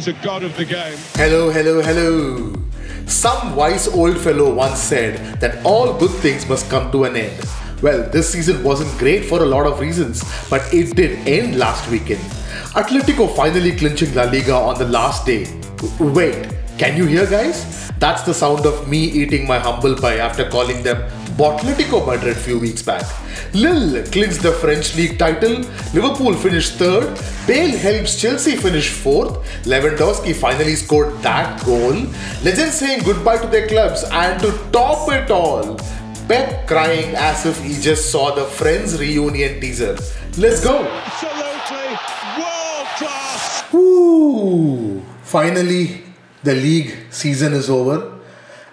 is a god of the game. Hello, hello, hello. Some wise old fellow once said that all good things must come to an end. Well, this season wasn't great for a lot of reasons, but it did end last weekend. Atletico finally clinching La Liga on the last day. Wait, can you hear, guys? That's the sound of me eating my humble pie after calling them Botletico Madrid few weeks back. Lille clinched the French league title, Liverpool finished third, Bale helps Chelsea finish fourth, Lewandowski finally scored that goal, legends saying goodbye to their clubs, and to top it all, Pep crying as if he just saw the Friends reunion teaser. Let's go! Absolutely world class. Woo! Finally, the league season is over.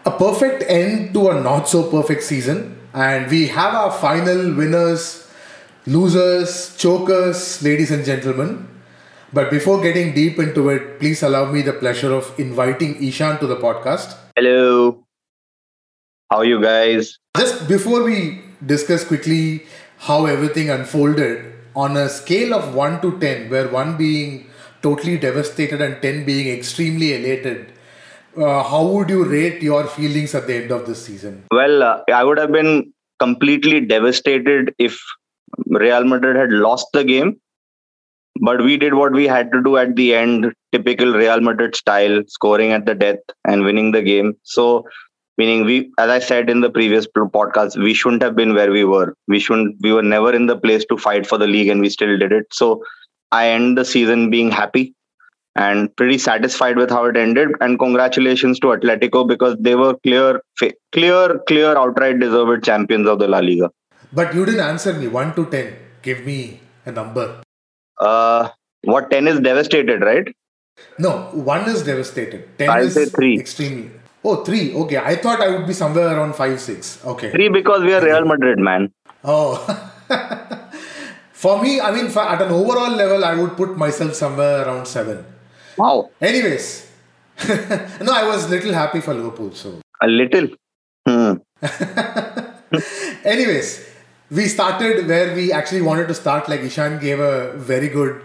A perfect end to a not so perfect season. And we have our final winners, losers, chokers, ladies and gentlemen. But before getting deep into it, please allow me the pleasure of inviting Ishan to the podcast. Hello. How are you guys? Just before we discuss quickly how everything unfolded, on a scale of 1 to 10, where 1 being totally devastated and 10 being extremely elated, uh, how would you rate your feelings at the end of this season? Well, uh, I would have been completely devastated if Real Madrid had lost the game. But we did what we had to do at the end, typical Real Madrid style, scoring at the death and winning the game. So, meaning we, as I said in the previous podcast, we shouldn't have been where we were. We shouldn't, we were never in the place to fight for the league and we still did it. So, I end the season being happy and pretty satisfied with how it ended. And congratulations to Atletico because they were clear, clear, clear, outright deserved champions of the La Liga. But you didn't answer me. One to ten. Give me a number. Uh, what ten is devastated, right? No, one is devastated. Ten I'll is say three. extremely. Oh, three. Okay, I thought I would be somewhere around five, six. Okay. Three because we are Real Madrid, man. Oh. For me, I mean, at an overall level, I would put myself somewhere around seven. Wow, Anyways, no, I was little happy for Liverpool. So, a little. Hmm. anyways, we started where we actually wanted to start. Like Ishan gave a very good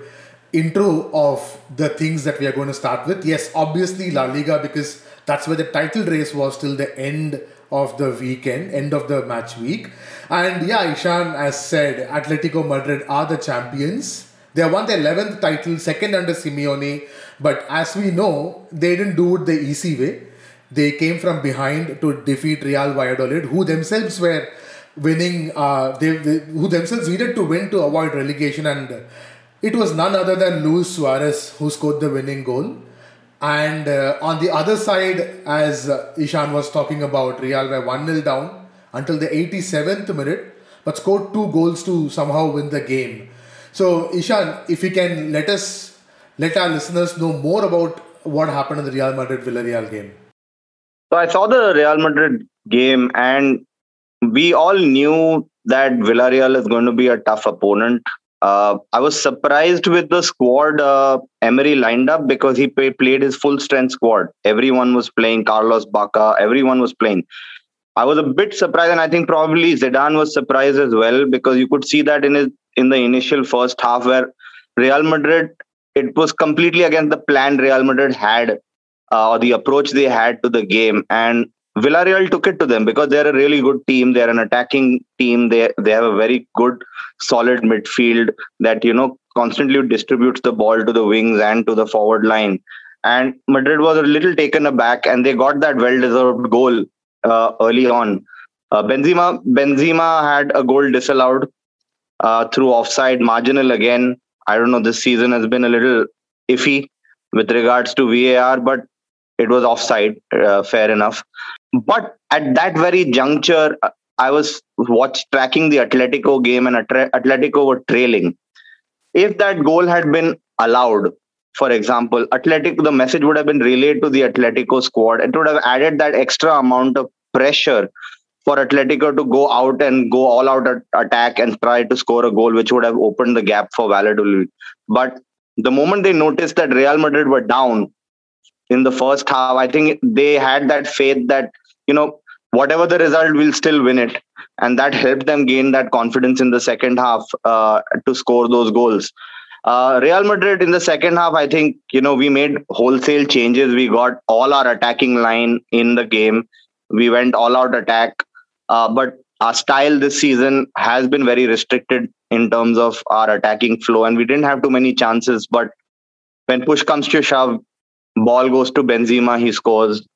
intro of the things that we are going to start with. Yes, obviously La Liga because that's where the title race was till the end of the weekend, end of the match week. And yeah, Ishan, as said, Atletico Madrid are the champions. They won their 11th title, second under Simeone. But as we know, they didn't do it the easy way. They came from behind to defeat Real Valladolid, who themselves were winning, uh, they, they, who themselves needed to win to avoid relegation. And it was none other than Luis Suarez who scored the winning goal. And uh, on the other side, as uh, Ishan was talking about, Real were 1 0 down until the 87th minute, but scored two goals to somehow win the game. So, Ishan, if you can let us, let our listeners know more about what happened in the Real Madrid Villarreal game. So I saw the Real Madrid game, and we all knew that Villarreal is going to be a tough opponent. Uh, I was surprised with the squad uh, Emery lined up because he pay, played his full strength squad. Everyone was playing. Carlos Bacca, everyone was playing. I was a bit surprised, and I think probably Zidane was surprised as well because you could see that in his in the initial first half where Real Madrid it was completely against the plan Real Madrid had uh, or the approach they had to the game, and Villarreal took it to them because they're a really good team. They're an attacking team. They they have a very good, solid midfield that you know constantly distributes the ball to the wings and to the forward line. And Madrid was a little taken aback, and they got that well-deserved goal uh, early on. Uh, Benzema Benzema had a goal disallowed uh, through offside, marginal again. I don't know. This season has been a little iffy with regards to VAR, but it was offside. Uh, fair enough. But at that very juncture, uh, I was watch tracking the Atletico game, and Atletico were trailing. If that goal had been allowed, for example, Atletico, the message would have been relayed to the Atletico squad. It would have added that extra amount of pressure for Atletico to go out and go all out at attack and try to score a goal, which would have opened the gap for Valladolid. But the moment they noticed that Real Madrid were down in the first half, I think they had that faith that, you know, whatever the result, we'll still win it. And that helped them gain that confidence in the second half uh, to score those goals. Uh, Real Madrid in the second half, I think you know we made wholesale changes. We got all our attacking line in the game. We went all out attack, uh, but our style this season has been very restricted in terms of our attacking flow, and we didn't have too many chances. But when push comes to shove, ball goes to Benzema, he scores.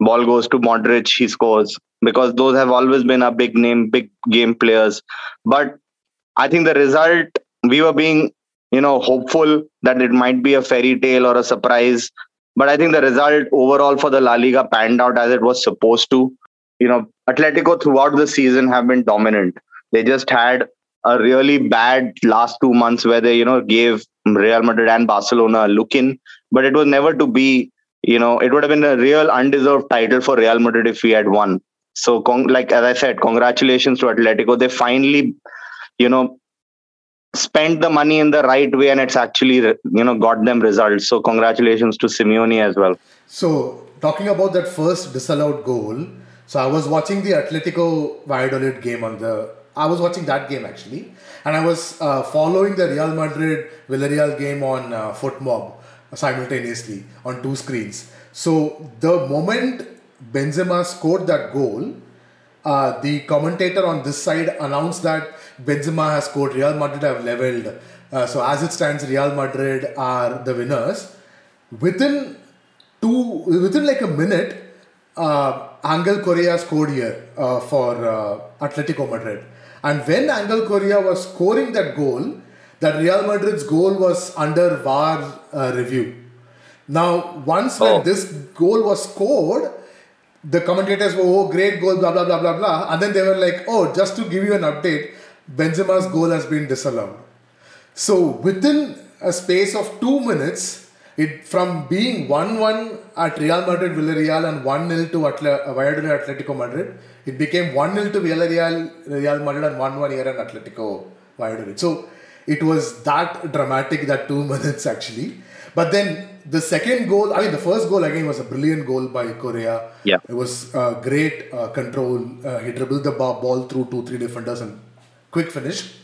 Ball goes to Modric, he scores because those have always been our big name, big game players. But I think the result we were being, you know, hopeful that it might be a fairy tale or a surprise. But I think the result overall for the La Liga panned out as it was supposed to. You know, Atletico throughout the season have been dominant. They just had a really bad last two months where they, you know, gave Real Madrid and Barcelona a look in, but it was never to be. You know, it would have been a real undeserved title for Real Madrid if we had won. So, con- like as I said, congratulations to Atletico. They finally, you know, spent the money in the right way, and it's actually you know got them results. So, congratulations to Simeone as well. So, talking about that first disallowed goal. So, I was watching the Atletico Valladolid game on the. I was watching that game actually, and I was uh, following the Real Madrid Villarreal game on uh, FotMob simultaneously on two screens. So the moment Benzema scored that goal, uh, the commentator on this side announced that Benzema has scored, Real Madrid have leveled. Uh, so as it stands, Real Madrid are the winners. Within two, within like a minute, uh, Angel Correa scored here uh, for uh, Atletico Madrid. And when Angel Correa was scoring that goal, that Real Madrid's goal was under VAR uh, review. Now, once oh. when this goal was scored, the commentators were, oh, great goal, blah, blah, blah, blah, blah. And then they were like, oh, just to give you an update, Benzema's goal has been disallowed. So, within a space of two minutes, it from being 1 1 at Real Madrid Villarreal and 1 0 to Atle- uh, Valladolid Atletico Madrid, it became 1 0 to Villarreal, Real Madrid, and 1 1 here at Atletico Valladolid. So, it was that dramatic that two minutes actually. But then the second goal, I mean, the first goal again was a brilliant goal by Correa. Yeah. It was uh, great uh, control. Uh, he dribbled the ball through two, three defenders and quick finish.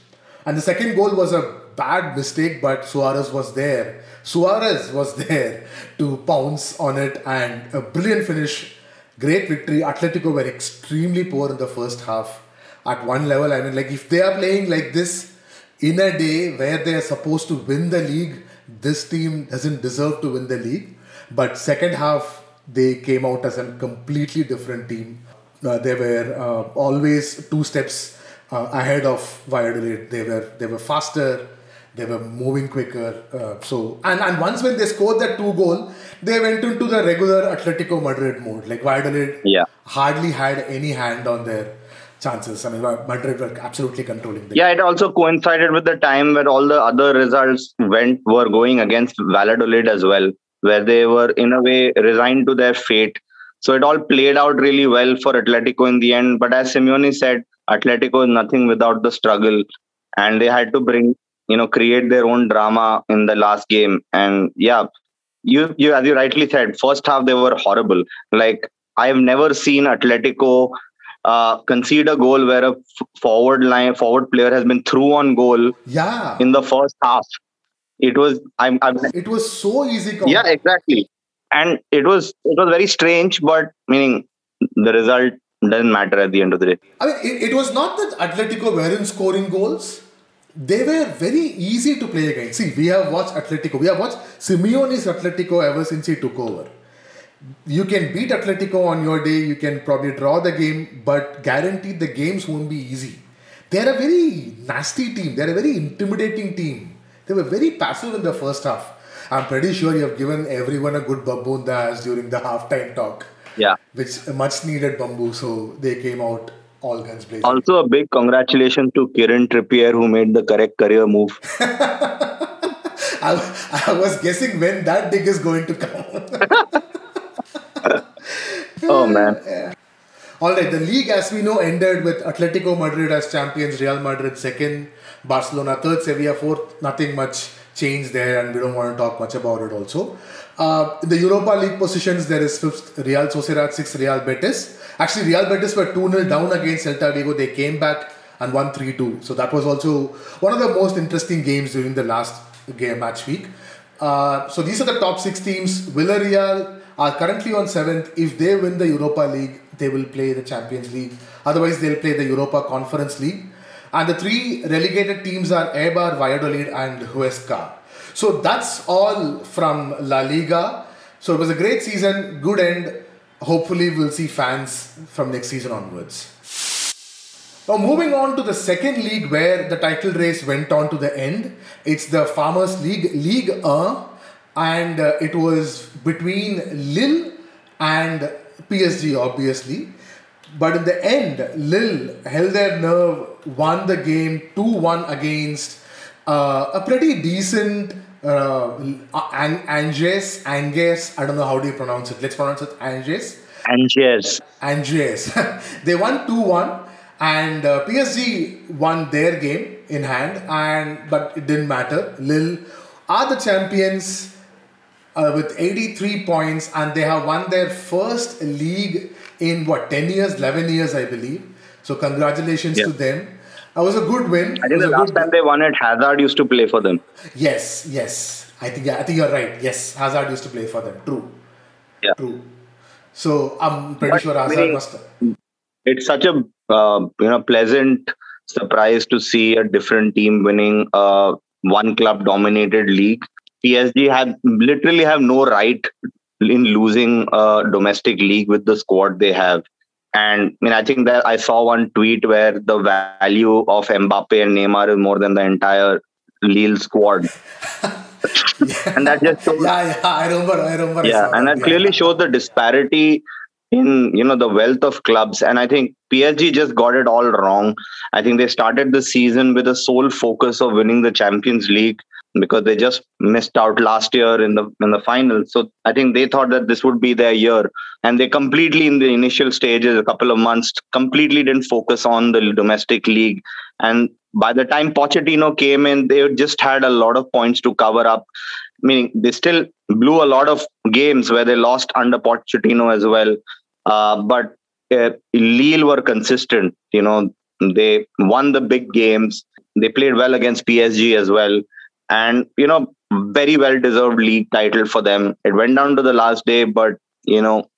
And the second goal was a bad mistake, but Suarez was there. Suarez was there to pounce on it and a brilliant finish. Great victory. Atletico were extremely poor in the first half. At one level, I mean, like if they are playing like this in a day where they are supposed to win the league, this team doesn't deserve to win the league. But second half, they came out as a completely different team. Uh, they were uh, always two steps uh, ahead of Valladolid. They were they were faster. They were moving quicker. Uh, so and, and once when they scored that two goal, they went into the regular Atletico Madrid mode. Like Valladolid yeah. hardly had any hand on their chances. I mean, Madrid were absolutely controlling. The yeah, game. it also coincided with the time where all the other results went were going against Valladolid as well, where they were in a way resigned to their fate. So it all played out really well for Atletico in the end. But as Simeone said, Atletico is nothing without the struggle, and they had to bring you know create their own drama in the last game. And yeah, you you as you rightly said, first half they were horrible. Like I have never seen Atletico uh, concede a goal where a f- forward line forward player has been through on goal yeah. in the first half. It was i'm, I'm it was so easy yeah exactly. And it was it was very strange but meaning the result doesn't matter at the end of the day. I mean it, it was not that atletico weren't scoring goals they were very easy to play against see we have watched atletico we have watched simeone's atletico ever since he took over you can beat Atletico on your day, you can probably draw the game, but guaranteed the games won't be easy. They're a very nasty team, they're a very intimidating team. They were very passive in the first half. I'm pretty sure you have given everyone a good babundas during the halftime talk. Yeah. Which much needed bamboo, so they came out all guns blazing. Also, a big congratulations to Kieran Trippier who made the correct career move. I, I was guessing when that dig is going to come. oh man. Yeah. All right, the league, as we know, ended with Atletico Madrid as champions, Real Madrid second, Barcelona third, Sevilla fourth. Nothing much changed there, and we don't want to talk much about it. Also, uh, in the Europa League positions, there is fifth Real Sociedad, sixth Real Betis. Actually, Real Betis were 2 0 down against Celta Vigo. They came back and won 3 2. So that was also one of the most interesting games during the last game match week. Uh, so these are the top six teams. Villarreal are currently on seventh. If they win the Europa League, they will play the Champions League. Otherwise, they'll play the Europa Conference League. And the three relegated teams are Eibar, Valladolid, and Huesca. So that's all from La Liga. So it was a great season, good end. Hopefully, we'll see fans from next season onwards. Now, moving on to the second league where the title race went on to the end, it's the Farmers League, League 1, and uh, it was between Lille and PSG, obviously. But in the end, Lille held their nerve, won the game 2 1 against uh, a pretty decent uh, Angers. Angers, I don't know how do you pronounce it. Let's pronounce it Angers. Angers. Angers. they won 2 1 and uh, PSG won their game in hand, and but it didn't matter. Lille are the champions uh, with 83 points, and they have won their first league in what 10 years, 11 years, I believe. So congratulations yeah. to them. It was a good win. I think the last time they won it, Hazard used to play for them. Yes, yes. I think I think you're right. Yes, Hazard used to play for them. True. Yeah. True. So I'm pretty but sure Hazard must. Have. It's such a uh, you know pleasant surprise to see a different team winning a one club dominated league. PSG have literally have no right in losing a domestic league with the squad they have. And I mean, I think that I saw one tweet where the value of Mbappe and Neymar is more than the entire Lille squad. and that just shows, yeah, yeah, I remember, I remember. Yeah, I and that, that clearly shows the disparity in you know the wealth of clubs and i think psg just got it all wrong i think they started the season with a sole focus of winning the champions league because they just missed out last year in the in the final so i think they thought that this would be their year and they completely in the initial stages a couple of months completely didn't focus on the domestic league and by the time pochettino came in they just had a lot of points to cover up meaning they still blew a lot of games where they lost under Pochettino as well. Uh, but uh, Lille were consistent. You know, they won the big games. They played well against PSG as well, and you know, very well deserved league title for them. It went down to the last day, but you know,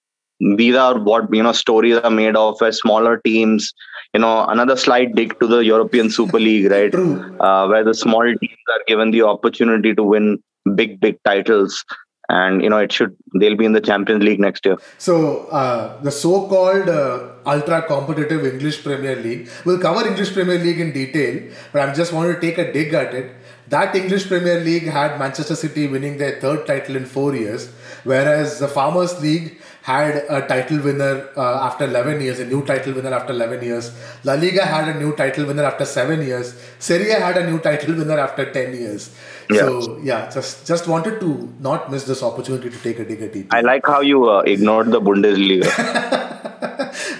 these are what you know stories are made of. Where smaller teams, you know, another slight dig to the European Super League, right? Uh, where the small teams are given the opportunity to win big big titles and you know it should they'll be in the champions league next year so uh, the so-called uh, ultra competitive english premier league we'll cover english premier league in detail but i'm just want to take a dig at it that english premier league had manchester city winning their third title in four years whereas the farmers league had a title winner uh, after 11 years, a new title winner after 11 years. La Liga had a new title winner after 7 years. Serie A had a new title winner after 10 years. Yeah. So, yeah, just just wanted to not miss this opportunity to take a dig at it. I like how you uh, ignored the Bundesliga.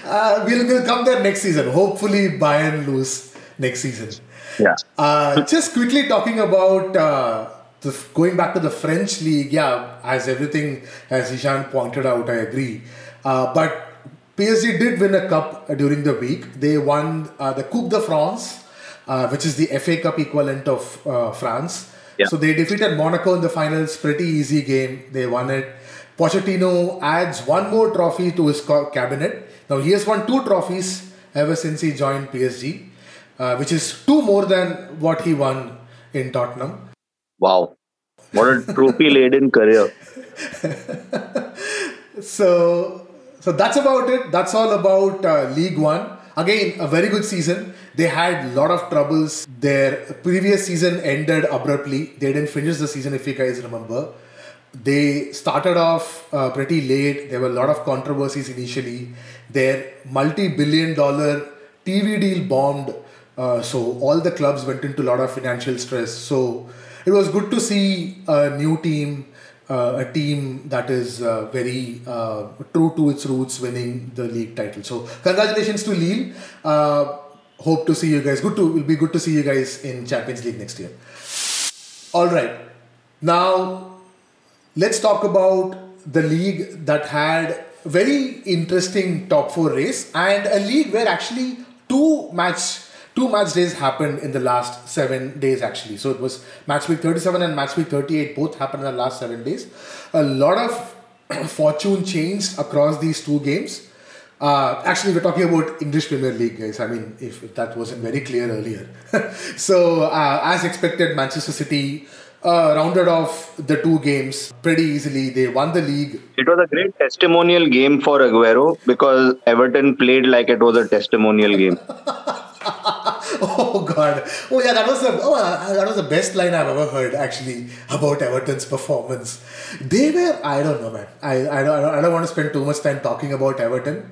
uh, we'll, we'll come there next season. Hopefully, Bayern lose next season. Yeah. Uh, just quickly talking about uh, the, going back to the French league, yeah, as everything as Ishan pointed out, I agree. Uh, but PSG did win a cup during the week. They won uh, the Coupe de France, uh, which is the FA Cup equivalent of uh, France. Yeah. So they defeated Monaco in the finals. Pretty easy game. They won it. Pochettino adds one more trophy to his cabinet. Now he has won two trophies ever since he joined PSG, uh, which is two more than what he won in Tottenham. Wow. What a trophy laden career. so, so that's about it. That's all about uh, League One. Again, a very good season. They had a lot of troubles. Their previous season ended abruptly. They didn't finish the season, if you guys remember. They started off uh, pretty late. There were a lot of controversies initially. Their multi billion dollar TV deal bombed. Uh, so all the clubs went into a lot of financial stress. So it was good to see a new team, uh, a team that is uh, very uh, true to its roots, winning the league title. So congratulations to Lille. Uh, hope to see you guys. Good to will be good to see you guys in Champions League next year. All right, now let's talk about the league that had very interesting top four race and a league where actually two match two match days happened in the last seven days actually. So it was match week 37 and match week 38 both happened in the last seven days. A lot of fortune changed across these two games. Uh, actually, we're talking about English Premier League, guys. I mean, if, if that wasn't very clear earlier. so, uh, as expected, Manchester City uh, rounded off the two games pretty easily. They won the league. It was a great testimonial game for Aguero because Everton played like it was a testimonial game. oh God! Oh yeah, that was the oh uh, that was the best line I've ever heard actually about Everton's performance. They were I don't know man. I I don't, I don't want to spend too much time talking about Everton.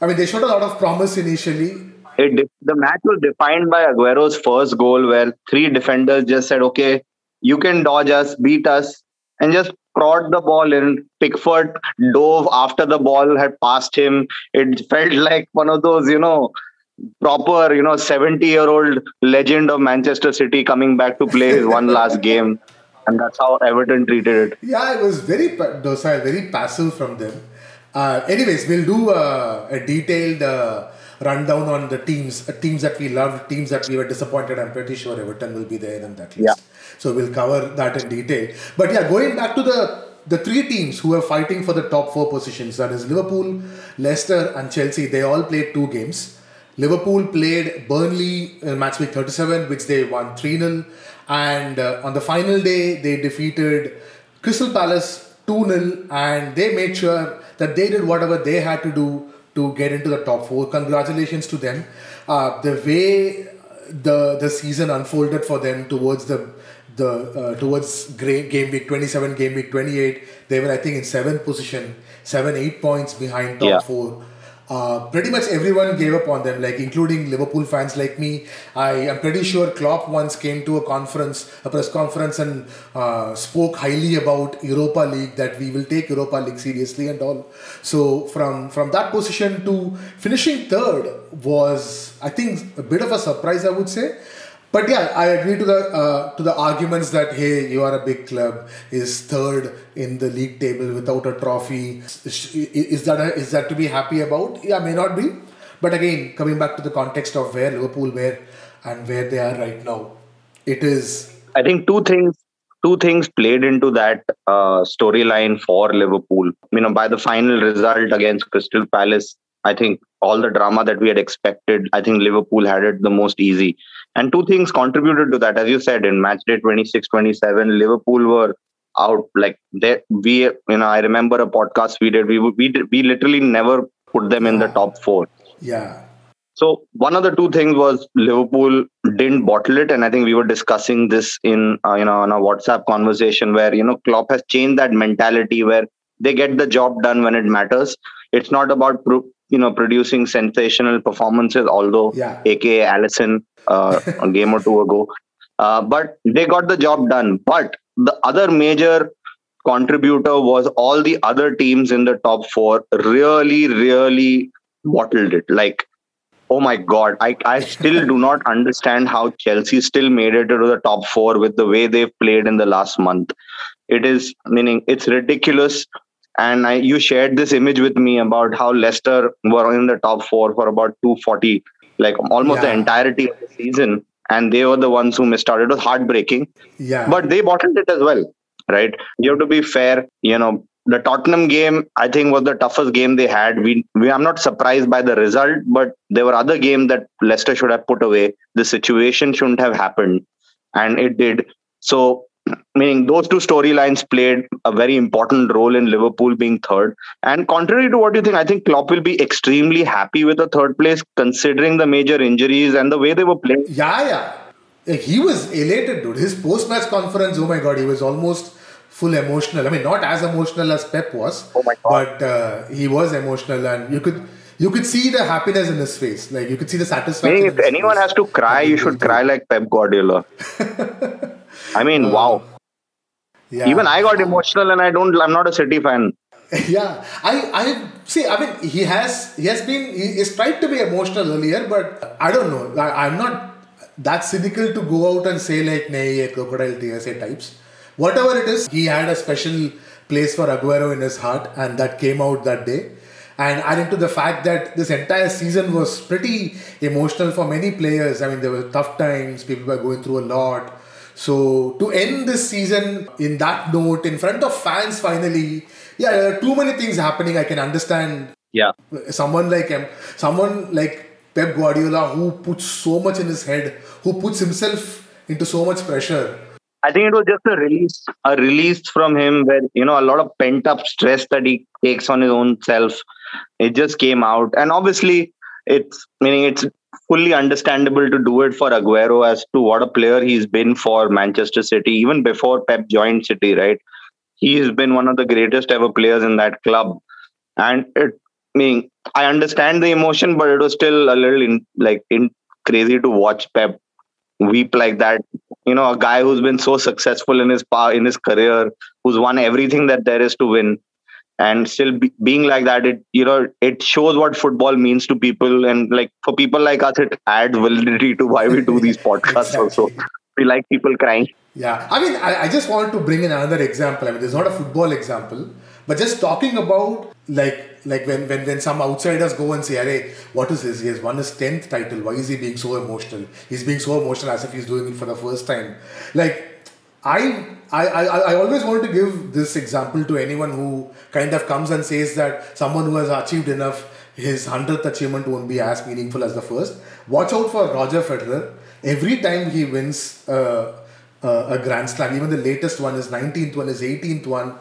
I mean they showed a lot of promise initially. It, the match was defined by Aguero's first goal, where three defenders just said, "Okay, you can dodge us, beat us, and just prod the ball in. Pickford dove after the ball had passed him. It felt like one of those, you know, proper, you know, 70 year old legend of Manchester City coming back to play his one last game. And that's how Everton treated it. Yeah, it was very docile, very passive from them. Uh, anyways, we'll do uh, a detailed uh, rundown on the teams, uh, teams that we loved, teams that we were disappointed. I'm pretty sure Everton will be there in that list. Yeah. So we'll cover that in detail. But yeah, going back to the the three teams who are fighting for the top four positions, that is Liverpool, Leicester, and Chelsea, they all played two games. Liverpool played Burnley in match week 37, which they won 3 0. And uh, on the final day, they defeated Crystal Palace 2 0. And they made sure that they did whatever they had to do to get into the top four. Congratulations to them. Uh, the way the the season unfolded for them towards the the uh, towards game week 27 game week 28 they were i think in seventh position seven eight points behind top yeah. four uh, pretty much everyone gave up on them, like including Liverpool fans like me. I am pretty sure Klopp once came to a conference, a press conference, and uh, spoke highly about Europa League that we will take Europa League seriously and all. So from from that position to finishing third was, I think, a bit of a surprise. I would say. But yeah, I agree to the uh, to the arguments that hey, you are a big club, is third in the league table without a trophy. Is, that a, is that to be happy about? Yeah, may not be. But again, coming back to the context of where Liverpool were and where they are right now, it is. I think two things two things played into that uh, storyline for Liverpool. You know, by the final result against Crystal Palace, I think all the drama that we had expected, I think Liverpool had it the most easy. And two things contributed to that. As you said, in match day 26 27, Liverpool were out. Like they, we, you know, I remember a podcast we did. We, we, we literally never put them in the top four. Yeah. So one of the two things was Liverpool didn't bottle it, and I think we were discussing this in uh, you know on a WhatsApp conversation where you know Klopp has changed that mentality where they get the job done when it matters. It's not about pro- you know producing sensational performances although yeah. aka Alisson uh, a game or two ago. Uh, but they got the job done. But the other major contributor was all the other teams in the top 4 really really bottled it. Like oh my god i i still do not understand how chelsea still made it to the top 4 with the way they've played in the last month. It is meaning it's ridiculous. And I, you shared this image with me about how Leicester were in the top four for about 240, like almost yeah. the entirety of the season. And they were the ones who missed out. It was heartbreaking. Yeah. But they bottled it as well, right? You have to be fair. You know, the Tottenham game, I think, was the toughest game they had. We, we, I'm not surprised by the result, but there were other games that Leicester should have put away. The situation shouldn't have happened, and it did. So meaning those two storylines played a very important role in Liverpool being third. And contrary to what you think, I think Klopp will be extremely happy with the third place considering the major injuries and the way they were playing. Yeah, yeah. He was elated, dude. His post match conference, oh my god, he was almost full emotional. I mean, not as emotional as Pep was, oh but uh, he was emotional, and you could you could see the happiness in his face. Like you could see the satisfaction. Meaning, if anyone face. has to cry, you should cry like Pep Guardiola. I mean, uh, wow. Yeah. Even I got emotional, and I don't. I'm not a City fan. yeah, I I see. I mean, he has he has been he tried to be emotional earlier, but I don't know. I, I'm not that cynical to go out and say like nay crocodile tears types. Whatever it is, he had a special place for Aguero in his heart, and that came out that day. and adding to the fact that this entire season was pretty emotional for many players. I mean, there were tough times, people were going through a lot. So to end this season in that note, in front of fans, finally, yeah, there are too many things happening. I can understand. Yeah, someone like him, someone like Pep Guardiola, who puts so much in his head, who puts himself into so much pressure. I think it was just a release, a release from him where you know a lot of pent up stress that he takes on his own self. It just came out, and obviously, it's meaning it's fully understandable to do it for Aguero as to what a player he's been for Manchester City, even before Pep joined City, right? He has been one of the greatest ever players in that club. And it I mean, I understand the emotion, but it was still a little in, like in, crazy to watch Pep weep like that. You know, a guy who's been so successful in his in his career, who's won everything that there is to win, and still be, being like that it you know it shows what football means to people and like for people like us it adds validity to why we do these podcasts exactly. also we like people crying yeah i mean I, I just want to bring in another example i mean there's not a football example but just talking about like like when, when when some outsiders go and say, hey, what is this? He has won his tenth title. Why is he being so emotional? He's being so emotional as if he's doing it for the first time. Like I, I, I, always want to give this example to anyone who kind of comes and says that someone who has achieved enough, his 100th achievement won't be as meaningful as the first. Watch out for Roger Federer. Every time he wins uh, uh, a Grand Slam, even the latest one, his 19th one, his 18th one,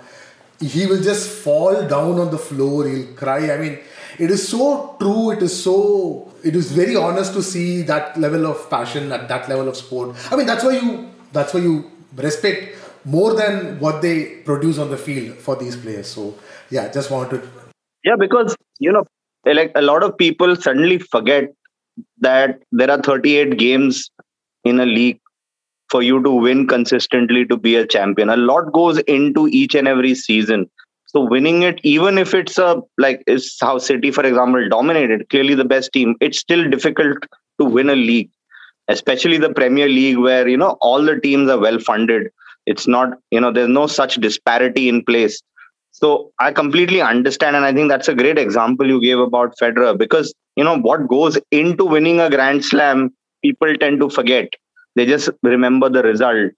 he will just fall down on the floor, he'll cry. I mean, it is so true, it is so, it is very honest to see that level of passion at that level of sport. I mean, that's why you, that's why you respect more than what they produce on the field for these hmm. players. So yeah, just wanted to. Yeah, because you know, like a lot of people suddenly forget that there are 38 games in a league for you to win consistently to be a champion. A lot goes into each and every season. So winning it, even if it's a like is how City, for example, dominated, clearly the best team, it's still difficult to win a league especially the Premier League, where you know all the teams are well funded. It's not you know there's no such disparity in place. So I completely understand, and I think that's a great example you gave about Federer because you know what goes into winning a Grand Slam, people tend to forget. They just remember the result.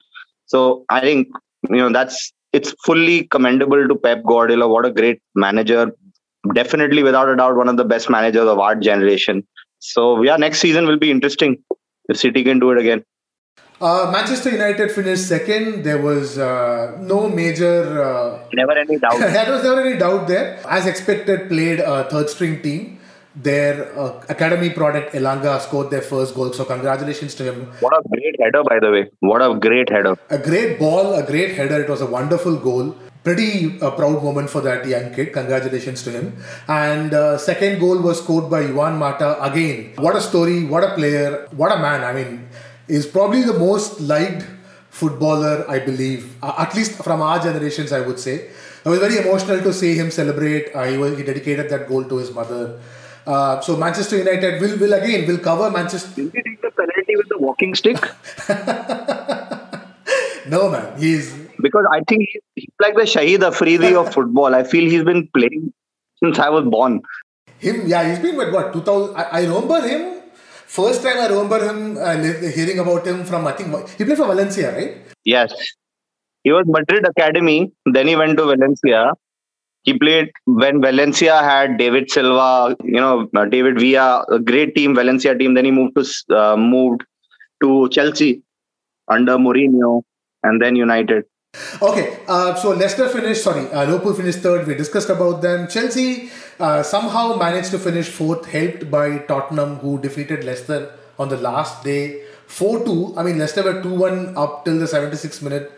So I think you know that's it's fully commendable to Pep Guardiola. What a great manager! Definitely, without a doubt, one of the best managers of our generation. So yeah, next season will be interesting if City can do it again. Uh, Manchester United finished second. There was uh, no major. Uh, never any doubt. there was never any doubt there. As expected, played a third string team. Their uh, academy product Elanga scored their first goal. So congratulations to him. What a great header, by the way. What a great header. A great ball, a great header. It was a wonderful goal pretty uh, proud moment for that young kid. Congratulations to him. And uh, second goal was scored by Juan Mata. Again, what a story, what a player, what a man. I mean, is probably the most liked footballer, I believe, uh, at least from our generations, I would say. I was very emotional to see him celebrate. Uh, he, was, he dedicated that goal to his mother. Uh, so Manchester United will will again will cover Manchester. Did he take the penalty with the walking stick? no man, he's because I think he's like the Shahid Afridi of football. I feel he's been playing since I was born. Him, yeah, he's been with what 2000. I, I remember him. First time I remember him uh, hearing about him from I think he played for Valencia, right? Yes, he was Madrid academy. Then he went to Valencia. He played when Valencia had David Silva, you know, uh, David Villa, a great team, Valencia team. Then he moved to uh, moved to Chelsea under Mourinho, and then United. Okay, uh, so Leicester finished, sorry, uh, Liverpool finished third. We discussed about them. Chelsea uh, somehow managed to finish fourth, helped by Tottenham, who defeated Leicester on the last day 4 2. I mean, Leicester were 2 1 up till the 76th minute.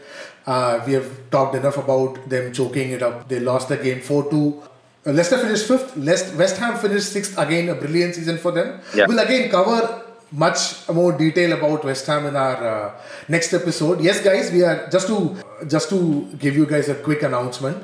Uh, we have talked enough about them choking it up. They lost the game 4 2. Uh, Leicester finished fifth. West Ham finished sixth. Again, a brilliant season for them. Yeah. We'll again cover much more detail about West Ham in our uh, next episode. Yes, guys, we are just to just to give you guys a quick announcement.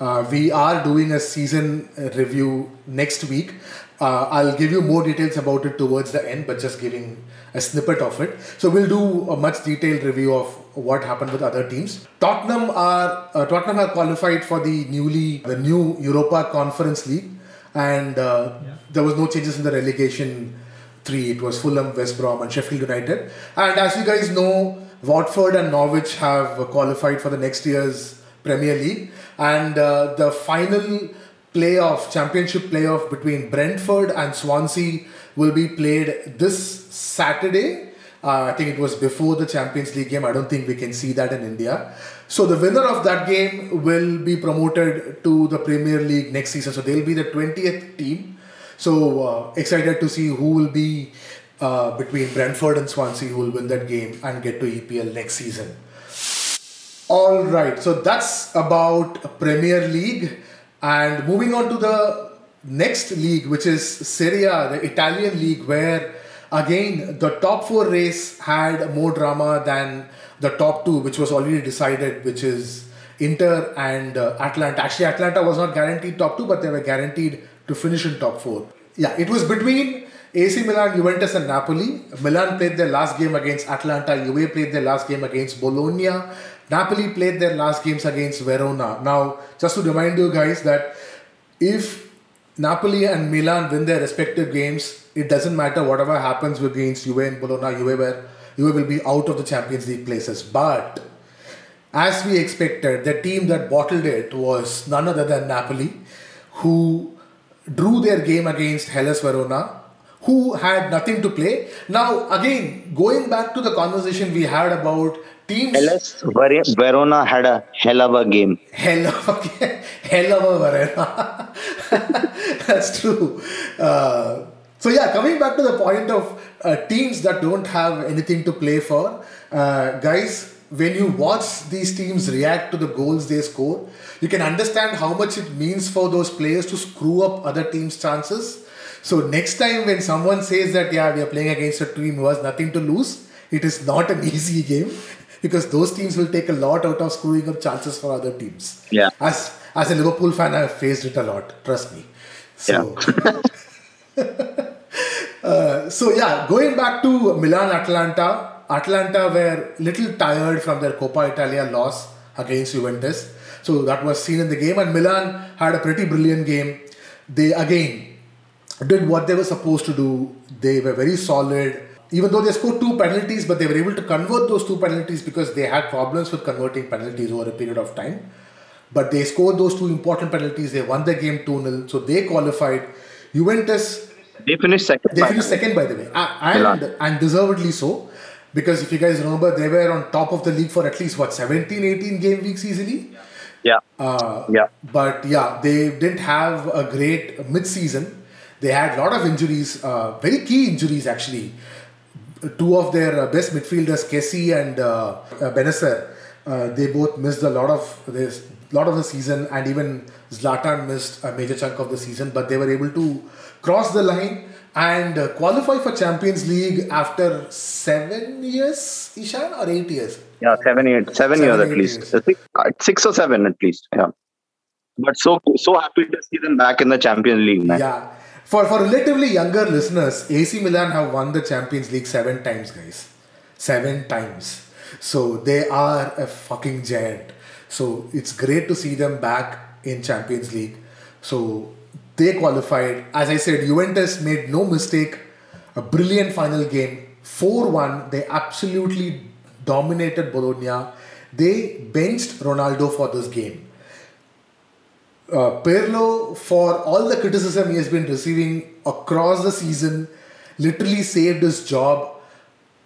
Uh, we are doing a season review next week. Uh, I'll give you more details about it towards the end, but just giving a snippet of it. So we'll do a much detailed review of what happened with other teams. Tottenham are uh, Tottenham have qualified for the newly the new Europa Conference League and uh, there was no changes in the relegation three. It was Fulham, West Brom, and Sheffield United. And as you guys know, Watford and Norwich have qualified for the next year's Premier League, and uh, the final playoff, championship playoff between Brentford and Swansea will be played this Saturday. Uh, I think it was before the Champions League game. I don't think we can see that in India. So the winner of that game will be promoted to the Premier League next season. So they'll be the 20th team. So uh, excited to see who will be uh, between Brentford and Swansea who will win that game and get to EPL next season. All right, so that's about Premier League. And moving on to the next league, which is Serie A, the Italian league, where again the top four race had more drama than the top two, which was already decided, which is Inter and uh, Atalanta. Actually, Atalanta was not guaranteed top two, but they were guaranteed to finish in top four. Yeah, it was between AC Milan, Juventus, and Napoli. Milan played their last game against Atalanta. Juve played their last game against Bologna. Napoli played their last games against Verona. Now, just to remind you guys that if Napoli and Milan win their respective games, it doesn't matter whatever happens against Juve and Bologna. Juve, were, Juve will be out of the Champions League places. But as we expected, the team that bottled it was none other than Napoli, who drew their game against Hellas Verona, who had nothing to play. Now, again, going back to the conversation we had about teams. Hellas Verona had a hell of a game. Hell of a hell of a Verona. That's true. Uh, so yeah, coming back to the point of uh, teams that don't have anything to play for, uh, guys. When you watch these teams react to the goals they score, you can understand how much it means for those players to screw up other teams' chances. So next time when someone says that yeah we are playing against a team who has nothing to lose, it is not an easy game because those teams will take a lot out of screwing up chances for other teams. Yeah. As as a Liverpool fan, I've faced it a lot. Trust me. So, yeah. uh, so yeah, going back to Milan Atalanta. Atalanta were little tired from their Coppa Italia loss against Juventus. So that was seen in the game, and Milan had a pretty brilliant game. They again did what they were supposed to do. They were very solid even though they scored two penalties, but they were able to convert those two penalties because they had problems with converting penalties over a period of time. But they scored those two important penalties. They won the game 2 0. So they qualified. Juventus. They finished second. They finished second, by the way. And, and deservedly so. Because if you guys remember, they were on top of the league for at least, what, 17, 18 game weeks easily? Yeah. Uh, yeah. But yeah, they didn't have a great mid season. They had a lot of injuries, uh, very key injuries actually two of their uh, best midfielders, Kessie and uh, uh uh, they both missed a lot of this lot of the season, and even Zlatan missed a major chunk of the season. But they were able to cross the line and uh, qualify for Champions League after seven years, Ishan, or eight years. Yeah, seven, eight, seven, seven years eight at least. Years. Six, six or seven at least. Yeah. But so so happy to see them back in the Champions League, man. Yeah for, for relatively younger listeners, AC Milan have won the Champions League seven times, guys. Seven times. So they are a fucking giant. So it's great to see them back in Champions League. So they qualified. As I said, Juventus made no mistake. A brilliant final game. 4 1. They absolutely dominated Bologna. They benched Ronaldo for this game uh, Pirlo, for all the criticism he has been receiving across the season, literally saved his job,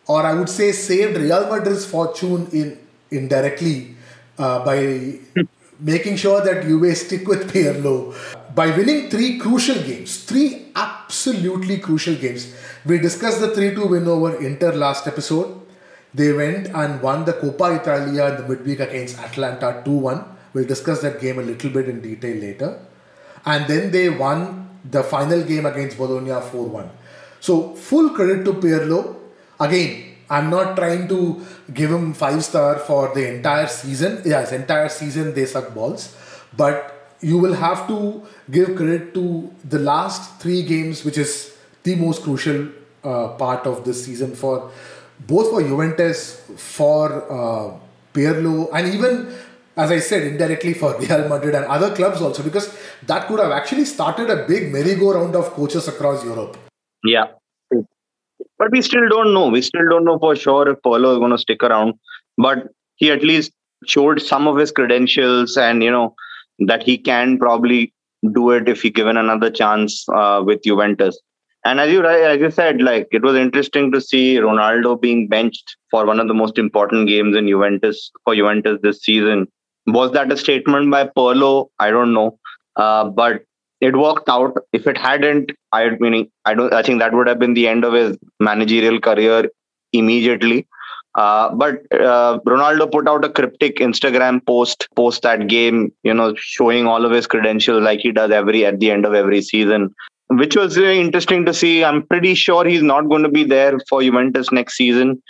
or I would say saved Real Madrid's fortune in indirectly uh, by making sure that Juve stick with Pirlo by winning three crucial games, three absolutely crucial games. We discussed the 3-2 win over Inter last episode. They went and won the Coppa Italia in the midweek against Atalanta 2-1 We'll discuss that game a little bit in detail later. And then they won the final game against Bologna 4 1. So, full credit to Pirlo. Again, I'm not trying to give him five star for the entire season. Yes, entire season they suck balls. But you will have to give credit to the last three games, which is the most crucial uh, part of this season for both for Juventus, for uh, Pirlo, and even as I said, indirectly for Real Madrid and other clubs also, because that could have actually started a big merry-go-round of coaches across Europe. Yeah. But we still don't know. We still don't know for sure if Pirlo is going to stick around. But he at least showed some of his credentials and, you know, that he can probably do it if he given another chance uh, with Juventus. And as you as you said, like it was interesting to see Ronaldo being benched for one of the most important games in Juventus for Juventus this season. Was that a statement by Pirlo? I don't know, uh, but it worked out. If it hadn't, I mean, I don't. I think that would have been the end of his managerial career immediately. Uh, but uh, Ronaldo put out a cryptic Instagram post post that game, you know, showing all of his credentials like he does every at the end of every season which was really interesting to see. I'm pretty sure he's not going to be there for Juventus next season.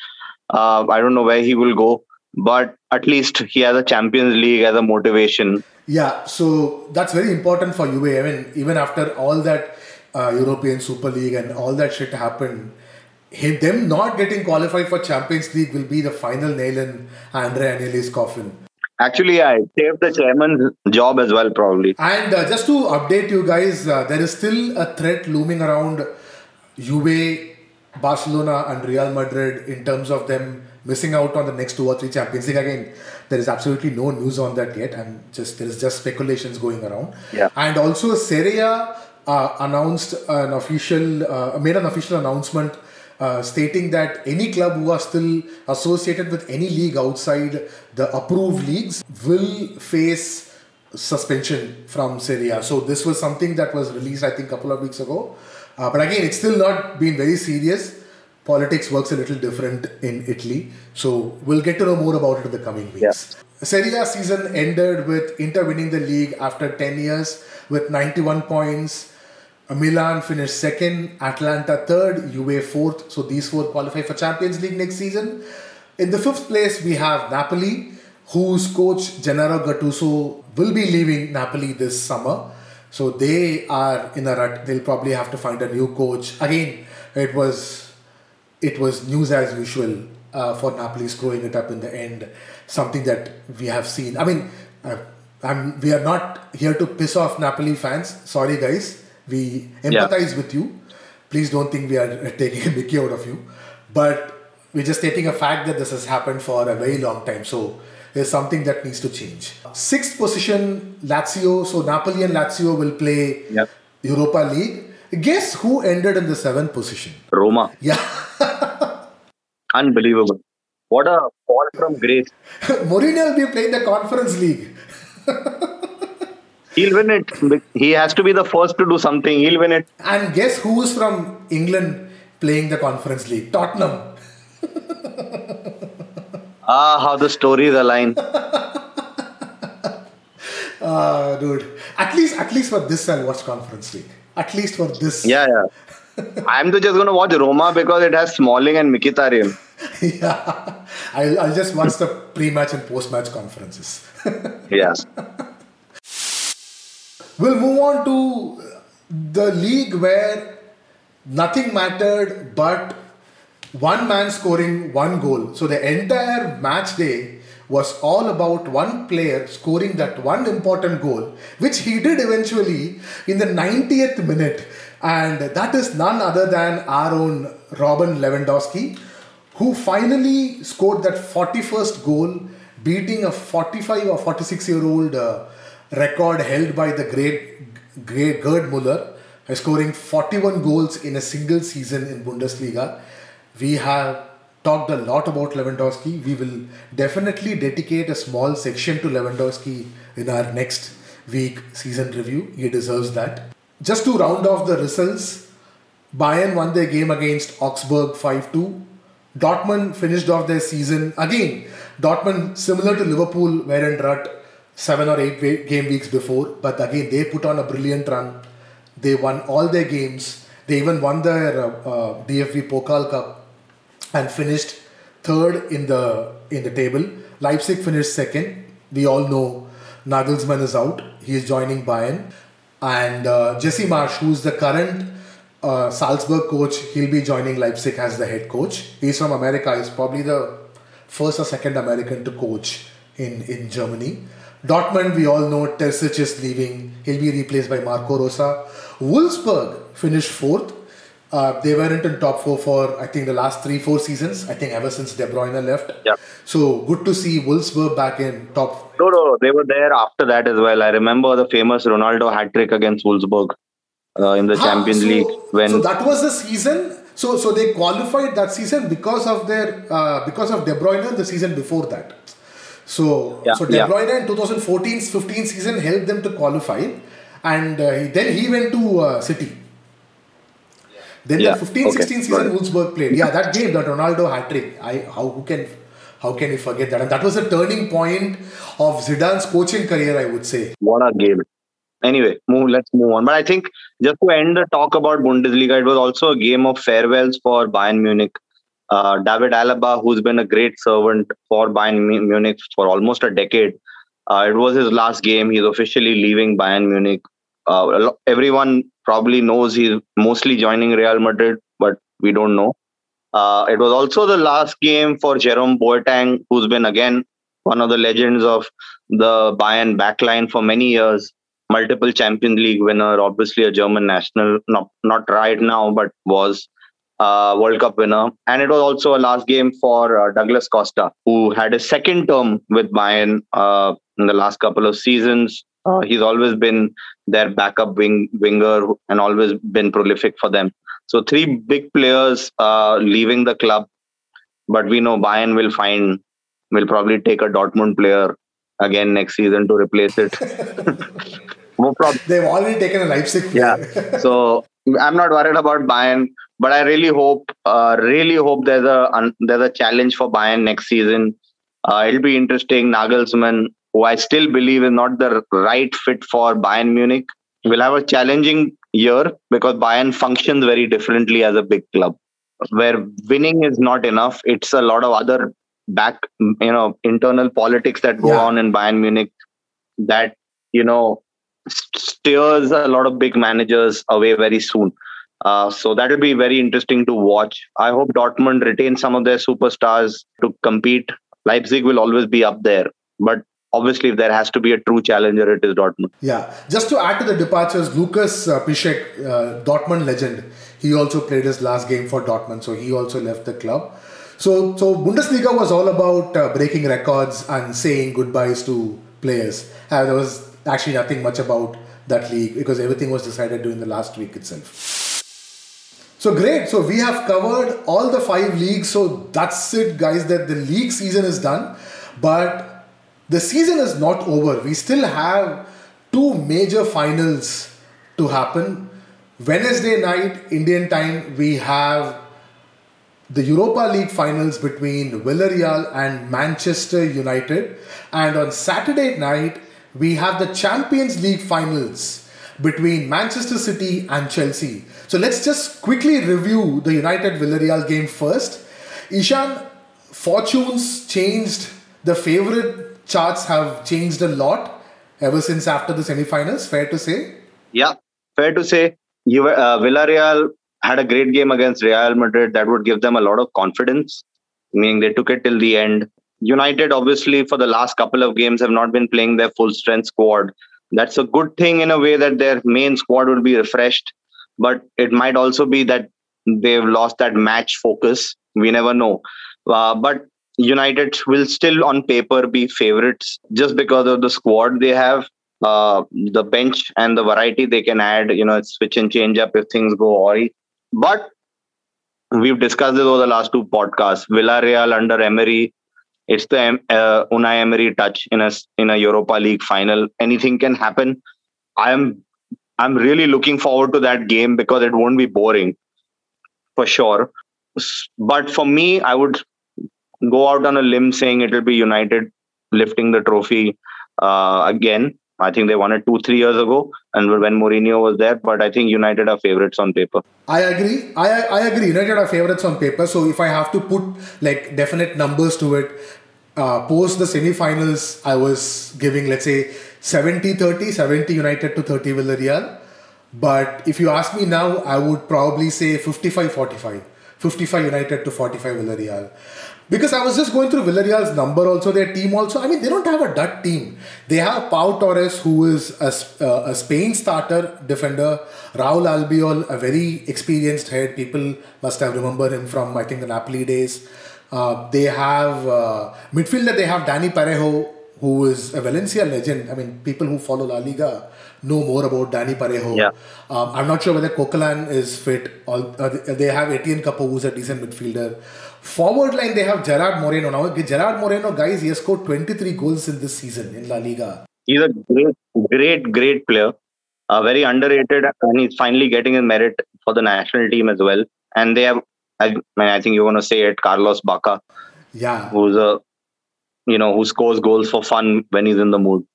Uh, I don't know where he will go, but at least he has a Champions League as a motivation. Yeah, so that's very important for Juve. I mean, even after all that uh, European Super League and all that shit happened, him, them not getting qualified for Champions League will be the final nail in Andrea Agnelli's coffin. Actually, I saved the chairman's job as well, probably. And uh, just to update you guys, uh, there is still a threat looming around Juve, Barcelona, and Real Madrid in terms of them missing out on the next two or three Champions League. Again, there is absolutely no news on that yet, and just there is just speculations going around. Yeah. And also, Serie A uh, announced an official, uh, made an official announcement uh, stating that any club who are still associated with any league outside the approved leagues will face suspension from Serie A. So this was something that was released, I think, a couple of weeks ago. Uh, but again, it's still not been very serious. Politics works a little different in Italy. So we'll get to know more about it in the coming weeks. Yeah. Serie A season ended with Inter winning the league after 10 years with 91 points. Milan finished second, Atalanta third, Juve fourth. So these four qualify for Champions League next season. In the fifth place, we have Napoli, whose coach Gennaro Gattuso will be leaving Napoli this summer. So they are in a rut. They'll probably have to find a new coach. Again, it was it was news as usual uh, for Napoli screwing it up in the end. Something that we have seen. I mean, uh, I'm, we are not here to piss off Napoli fans. Sorry, guys we empathize yeah. with you. Please don't think we are taking a mickey out of you. But we're just stating a fact that this has happened for a very long time. So there's something that needs to change. Sixth position, Lazio. So Napoli and Lazio will play yep. Europa League. Guess who ended in the seventh position? Roma. Yeah. Unbelievable. What a fall from grace. Mourinho will be playing the Conference League. He'll win it. He has to be the first to do something. He'll win it. And guess who's from England playing the Conference League? Tottenham. ah, how the stories align. Ah, dude. At least, at least for this, I'll watch Conference League. At least for this. Yeah, yeah. I'm just going to watch Roma because it has Smalling and Mkhitaryan. yeah. I'll, I'll just watch the pre-match and post-match conferences. yeah. We'll move on to the league where nothing mattered but one man scoring one goal. So the entire match day was all about one player scoring that one important goal, which he did eventually in the 90th minute. And that is none other than our own Robert Lewandowski, who finally scored that 41st goal, beating a 45 or 46 year old uh, record held by the great, great Gerd Muller, scoring 41 goals in a single season in Bundesliga. We have talked a lot about Lewandowski. We will definitely dedicate a small section to Lewandowski in our next week season review. He deserves that. Just to round off the results, Bayern won their game against Augsburg 5 2. Dortmund finished off their season again. Dortmund, similar to Liverpool, were in rut seven or eight game weeks before. But again, they put on a brilliant run. They won all their games. They even won their uh, uh, DFB Pokal Cup and finished third in the in the table. Leipzig finished second. We all know Nagelsmann is out. He is joining Bayern. And uh, Jesse Marsch, who's the current uh, Salzburg coach, he'll be joining Leipzig as the head coach. He's from America. He's probably the first or second American to coach in, in Germany. Dortmund, we all know Terzic is leaving. He'll be replaced by Marco Rose. Wolfsburg finished fourth. Uh, they weren't in top four for I think the last three four seasons. I think ever since De Bruyne left. Yeah. So good to see Wolfsburg back in top. No, no, they were there after that as well. I remember the famous Ronaldo hat trick against Wolfsburg uh, in the Ah, Champions so- League when so that was the season. So so they qualified that season because of their uh, because of De Bruyne the season before that. So Yeah, so De yeah. In 2014-15 season helped them to qualify, and uh, then he went to uh, City. Then Yeah, the 15-16 okay, season. Wolfsburg played. Yeah, that game, that Ronaldo hat trick. I how who can how can you forget that? And that was a turning point of Zidane's coaching career, I would say. what a game. Anyway, move, let's move on. But I think just to end the talk about Bundesliga, it was also a game of farewells for Bayern Munich. Uh, David Alaba, who's been a great servant for Bayern Munich for almost a decade, uh, it was his last game. He's officially leaving Bayern Munich. Uh, everyone probably knows he's mostly joining Real Madrid, but we don't know. Uh, it was also the last game for Jerome Boateng, who's been again one of the legends of the Bayern backline for many years. Multiple Champions League winner, obviously a German national, not not right now, but was uh, World Cup winner. And it was also a last game for uh, Douglas Costa, who had a second term with Bayern uh, in the last couple of seasons. Uh, he's always been their backup wing winger and always been prolific for them. So three big players uh, leaving the club, but we know Bayern will find will probably take a Dortmund player again next season to replace it. no problem. They've already taken a Leipzig player. Yeah. So I'm not worried about Bayern, but I really hope, uh, really hope there's a un- there's a challenge for Bayern next season. Uh, it'll be interesting. Nagelsmann, who I still believe is not the right fit for Bayern Munich, will have a challenging year because Bayern functions very differently as a big club, where winning is not enough. It's a lot of other back, you know, internal politics that go Yeah. on in Bayern Munich that you know steers a lot of big managers away very soon. Uh, so that will be very interesting to watch. I hope Dortmund retain some of their superstars to compete. Leipzig will always be up there, but obviously, if there has to be a true challenger, it is Dortmund. Yeah, just to add to the departures, Lucas uh, uh, Dortmund legend, he also played his last game for Dortmund, so he also left the club. So, so Bundesliga was all about uh, breaking records and saying goodbyes to players. There was actually nothing much about that league because everything was decided during the last week itself. So great. So we have covered all the five leagues. So that's it, guys. That the league season is done, but the season is not over. We still have two major finals to happen. Wednesday night, Indian time, we have the Europa League finals between Villarreal and Manchester United. And on Saturday night, we have the Champions League finals between Manchester City and Chelsea. So let's just quickly review the United Villarreal game first. Ishan, fortunes changed. The favorite charts have changed a lot ever since after the semi-finals. Fair to say. Yeah, fair to say. You, uh, Villarreal had a great game against Real Madrid. That would give them a lot of confidence, meaning they took it till the end. United, obviously, for the last couple of games, have not been playing their full strength squad. That's a good thing in a way that their main squad will be refreshed, but it might also be that they've lost that match focus. We never know. Uh, but United will still, on paper, be favorites just because of the squad they have uh, the bench and the variety they can add, you know, switch and change up if things go awry. But we've discussed this over the last two podcasts. Villarreal under Emery, it's the uh, Unai Emery touch in a in a Europa League final. Anything can happen. I'm I'm really looking forward to that game because it won't be boring, for sure. But for me, I would go out on a limb saying it will be United lifting the trophy uh, again. I think they won it two, three years ago, and when Mourinho was there. But I think United are favorites on paper. I agree. I, I agree. United are favorites on paper. So if I have to put like definite numbers to it, uh, post the semi-finals, I was giving let's say 70-30, 70 United to 30 Villarreal. But if you ask me now, I would probably say 55-45. 55 United to 45 Villarreal. Because I was just going through Villarreal's number also, their team also. I mean, they don't have a dud team. They have Pau Torres, who is a, uh, a Spain starter defender. Raul Albiol, a very experienced head. People must have remembered him from, I think, the Napoli days. Uh, they have uh, midfielder, they have Dani Parejo, who is a Valencia legend. I mean, people who follow La Liga know more about Dani Parejo. Yeah. Um, I'm not sure whether Coquelin is fit. Or, uh, they have Etienne Capoue, who's a decent midfielder. Forward line, they have Gerard Moreno. Now, Gerard Moreno, guys, he has scored 23 goals in this season in La Liga. He's a great, great, great player. Uh, very underrated, and he's finally getting his merit for the national team as well. And they have, I, mean, I think you want to say it, Carlos Bacca. Yeah. Who's a, you know, who scores goals for fun when he's in the mood.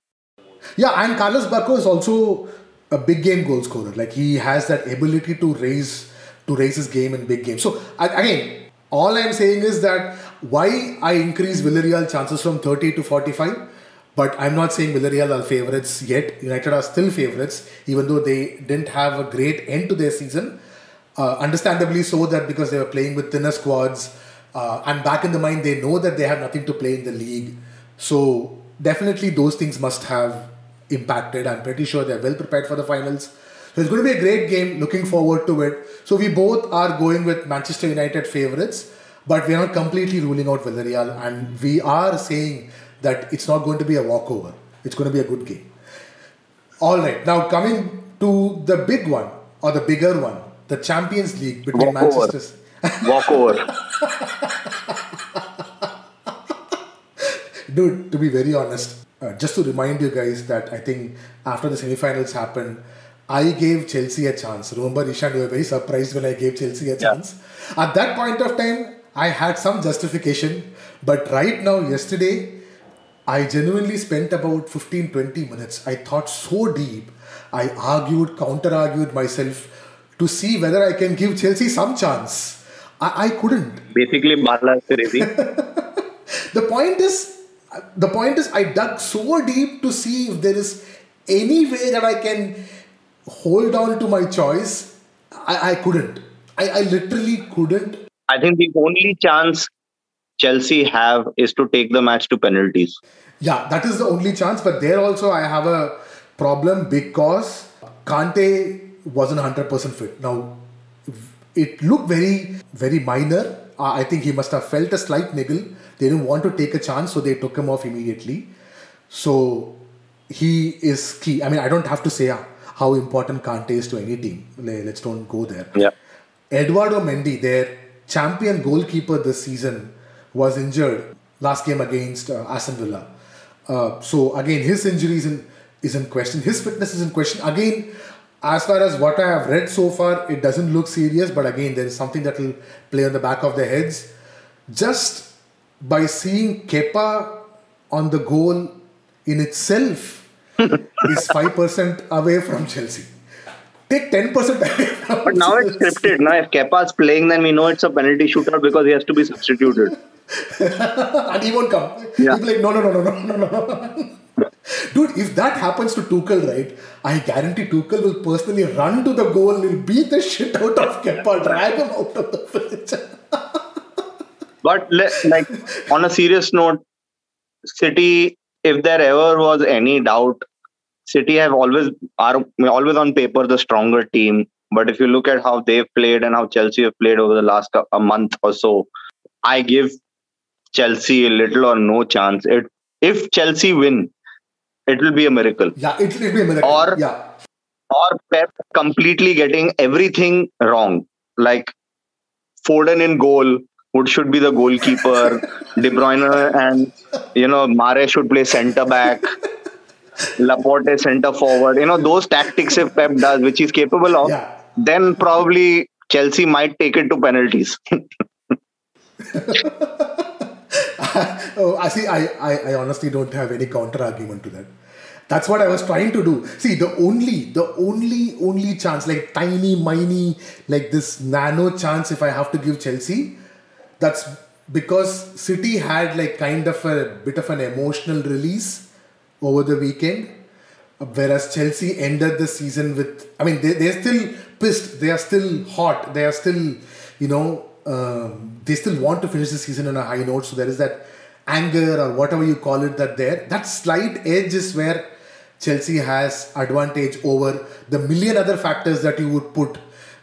Yeah, and Carlos Bacca is also a big game goal scorer. Like he has that ability to raise to raise his game in big games. So again, all I'm saying is that why I increase Villarreal chances from 30 to 45, but I'm not saying Villarreal are favorites yet. United are still favorites, even though they didn't have a great end to their season. Uh, understandably so, that because they were playing with thinner squads, uh, and back in the mind, they know that they have nothing to play in the league. So definitely those things must have impacted. I'm pretty sure they're well prepared for the finals. So it's going to be a great game. Looking forward to it. So we both are going with Manchester United favorites, but we are not completely ruling out Villarreal, and we are saying that it's not going to be a walkover. It's going to be a good game. All right. Now coming to the big one or the bigger one, the Champions League between Manchester. Walk over. Dude, to be very honest, uh, just to remind you guys that I think after the semi-finals happened, I gave Chelsea a chance. Remember, Ishan, you were very surprised when I gave Chelsea a chance. Yeah. At that point of time, I had some justification. But right now, yesterday, I genuinely spent about 15 20 minutes. I thought so deep. I argued, counter argued myself to see whether I can give Chelsea some chance. I, I couldn't. Basically, Bala crazy. the point is, the point is, I dug so deep to see if there is any way that I can hold on to my choice. I, I couldn't. I, I literally couldn't. I think the only chance Chelsea have is to take the match to penalties. Yeah, that is the only chance. But there also, I have a problem because Kante wasn't 100% fit. Now, it looked very, very minor. Uh, I think he must have felt a slight niggle. They didn't want to take a chance, so they took him off immediately. So he is key. I mean, I don't have to say how important Kante is to any team. Let's don't go there. Yeah. Eduardo Mendy, their champion goalkeeper this season, was injured last game against uh, Aston Villa. Uh, so again, his injury in, is in question. His fitness is in question. Again, as far as what I have read so far, it doesn't look serious. But again, there is something that will play on the back of their heads. Just by seeing Kepa on the goal in itself is 5% away from Chelsea. Take 10% away from But now it's scripted. Now, if Kepa is playing, then we know it's a penalty shootout because he has to be substituted. and he won't come. Yeah. He'll be like, no, no, no, no, no, no, no. Dude, if that happens to Tuchel, right, I guarantee Tuchel will personally run to the goal, will beat the shit out of Kepa, drag him out of the pitch. but like on a serious note, City, if there ever was any doubt, City have always are always on paper the stronger team. But if you look at how they've played and how Chelsea have played over the last a month or so, I give Chelsea a little or no chance. It if Chelsea win, it will be a miracle. Yeah, it will be a miracle. Or yeah. or Pep completely getting everything wrong. Like Foden in goal, would should be the goalkeeper. De Bruyne and you know Mare should play centre back. Laporte center forward. You know those tactics if Pep does, which he's capable of, yeah. then probably Chelsea might take it to penalties. oh, I see. I, I, I honestly don't have any counter argument to that. That's what I was trying to do. See, the only, the only, only chance, like tiny, miny, like this nano chance, if I have to give Chelsea, that's because City had like kind of a bit of an emotional release over the weekend, whereas Chelsea ended the season with. I mean, they they're still pissed. They are still hot. They are still, you know, um, they still want to finish the season on a high note. So there is that anger or whatever you call it that there. That slight edge is where Chelsea has advantage over the million other factors that you would put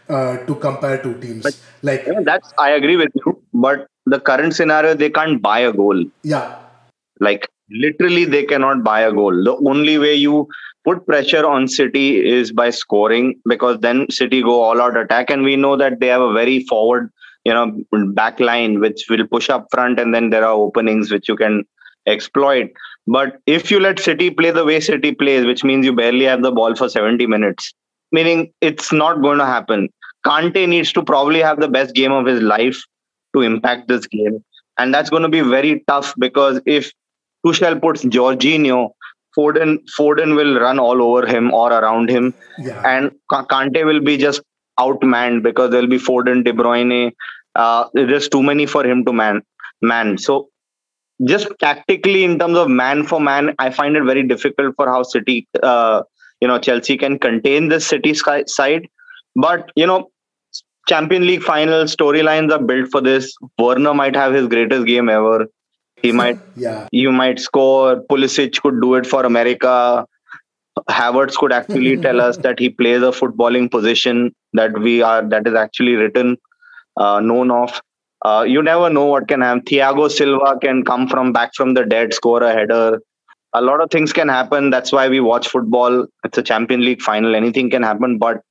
uh, to compare two teams. But, like know, that's I agree with you, but the current scenario they can't buy a goal. Yeah. Like literally they cannot buy a goal. The only way you put pressure on City is by scoring because then City go all out attack and we know that they have a very forward, you know, back line which will push up front and then there are openings which you can exploit. But if you let City play the way City plays, which means you barely have the ball for 70 minutes, meaning it's not going to happen. Kante needs to probably have the best game of his life to impact this game. And that's going to be very tough because if Tuchel puts Jorginho, Foden, Foden will run all over him or around him. Yeah. And Kante will be just outmanned because there'll be Foden, De Bruyne. Uh, there's too many for him to man. man. So just tactically in terms of man for man, I find it very difficult for how City, uh, you know, Chelsea can contain this City side. But you know, Champion League final storylines are built for this. Werner might have his greatest game ever. He might, yeah, you might score. Pulisic could do it for America. Havertz could actually tell us that he plays a footballing position that we are that is actually written, uh, known of. Uh, you never know what can happen. Thiago Silva can come from back from the dead, score a header. A lot of things can happen. That's why we watch football. It's a Champion League final. Anything can happen. But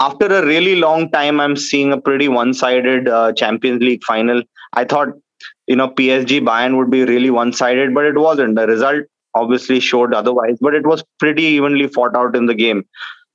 after a really long time, I'm seeing a pretty one-sided uh, Champions League final. I thought, you know, PSG Bayern would be really one-sided, but it wasn't. The result obviously showed otherwise, but it was pretty evenly fought out in the game.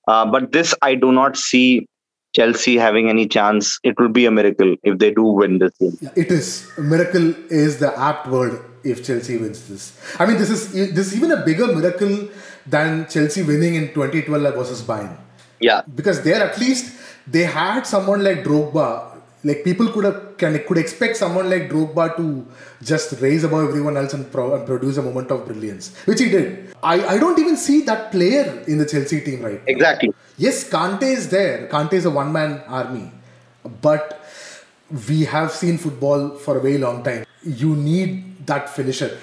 Uh, but this, I do not see Chelsea having any chance. It will be a miracle if they do win this game. It is. Miracle is the apt word if Chelsea wins this. I mean, this is this is even a bigger miracle than Chelsea winning in 2012 versus Bayern. Yeah. Because there at least they had someone like Drogba. Like people could have can could expect someone like Drogba to just raise above everyone else and, pro, and produce a moment of brilliance, which he did. I, I don't even see that player in the Chelsea team right now. Exactly. Yes, Kante is there. Kante is a one man army. But we have seen football for a very long time. You need that finisher.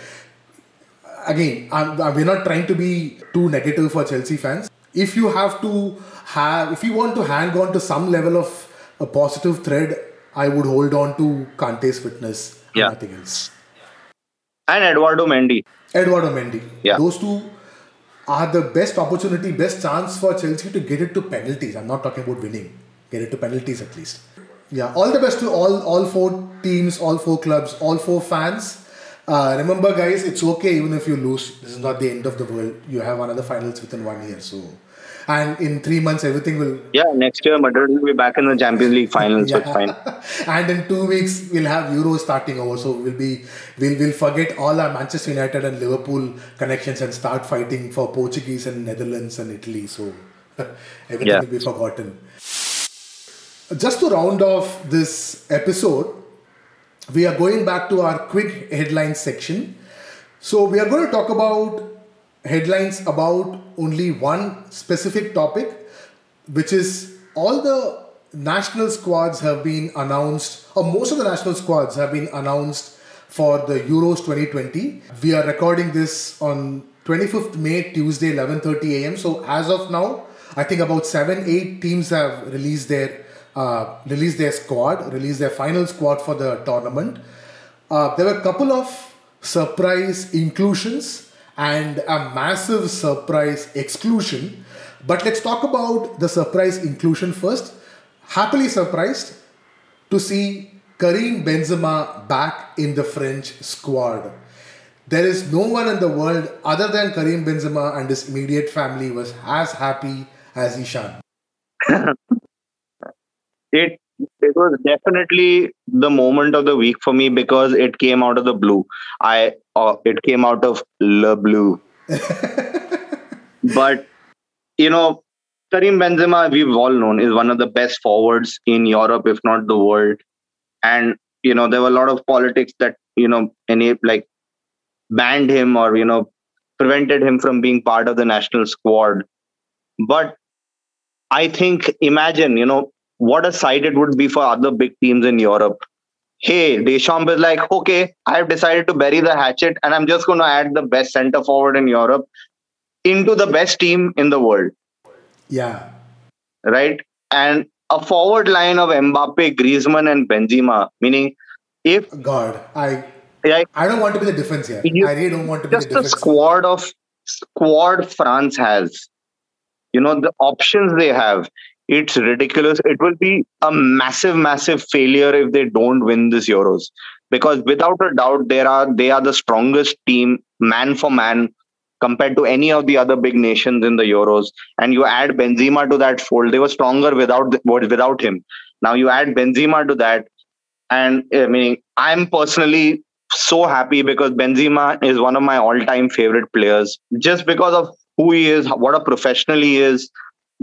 Again, I'm, we're not trying to be too negative for Chelsea fans. If you have to have, if you want to hang on to some level of a positive thread, I would hold on to Kante's fitness. Yeah. Nothing else. And Eduardo Mendy. Eduardo Mendy. Yeah. Those two are the best opportunity, best chance for Chelsea to get it to penalties. I'm not talking about winning. Get it to penalties at least. Yeah. All the best to all all four teams, all four clubs, all four fans. Uh, remember, guys, it's okay even if you lose. This is not the end of the world. You have another finals within one year, so and in three months everything will yeah next year madrid will be back in the champions league finals yeah. so fine and in two weeks we'll have euro starting over so we'll be we'll, we'll forget all our manchester united and liverpool connections and start fighting for portuguese and netherlands and italy so everything yeah. will be forgotten just to round off this episode we are going back to our quick headlines section so we are going to talk about headlines about only one specific topic, which is all the national squads have been announced, or most of the national squads have been announced for the Euros 2020. We are recording this on 25th May, Tuesday, 11:30 a.m. So as of now, I think about seven, eight teams have released their uh, released their squad, released their final squad for the tournament. Uh, there were a couple of surprise inclusions and a massive surprise exclusion. But let's talk about the surprise inclusion first. Happily surprised to see Karim Benzema back in the French squad. There is no one in the world other than Karim Benzema and his immediate family was as happy as Ishan. it it was definitely the moment of the week for me because it came out of the blue. I uh, it came out of le blue. but you know, Karim Benzema, we've all known, is one of the best forwards in Europe, if not the world. And you know, there were a lot of politics that you know, any like banned him or you know, prevented him from being part of the national squad. But I think, imagine, you know, what a sight it would be for other big teams in Europe. Hey, Deschamps is like, okay, I've decided to bury the hatchet and I'm just going to add the best center forward in Europe into the best team in the world. Yeah. Right? And a forward line of Mbappe, Griezmann, and Benzema, meaning if God, I I don't want to be the difference here. You- I really don't want to be the just the squad of squad France has, you know, the options they have, it's ridiculous. It will be a massive, massive failure if they don't win this Euros. Because without a doubt, there are they are the strongest team, man for man, compared to any of the other big nations in the Euros. And you add Benzema to that fold, they were stronger without without him. Now you add Benzema to that, and I mean, I'm personally so happy because Benzema is one of my all-time favorite players just because of who he is, what a professional he is,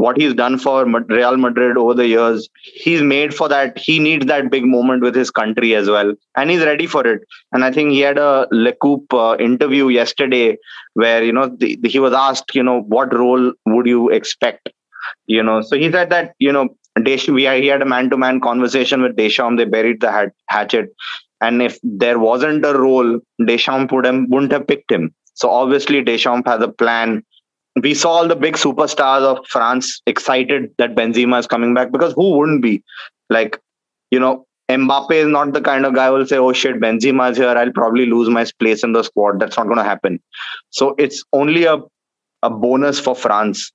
what he's done for Real Madrid over the years. He's made for that. He needs that big moment with his country as well, and he's ready for it. And I think he had a L'Équipe uh, interview yesterday where you know the, he was asked, you know, what role would you expect? You know, so he said that you know. Desch- we he had a man-to-man conversation with Deschamps. They buried the hat- hatchet, and if there wasn't a role, Deschamps would have, wouldn't have picked him. So obviously Deschamps has a plan. We saw all the big superstars of France excited that Benzema is coming back because who wouldn't be? Like, you know, Mbappe is not the kind of guy who will say, "Oh shit, Benzema is here. I'll probably lose my place in the squad." That's not going to happen. So it's only a a bonus for France.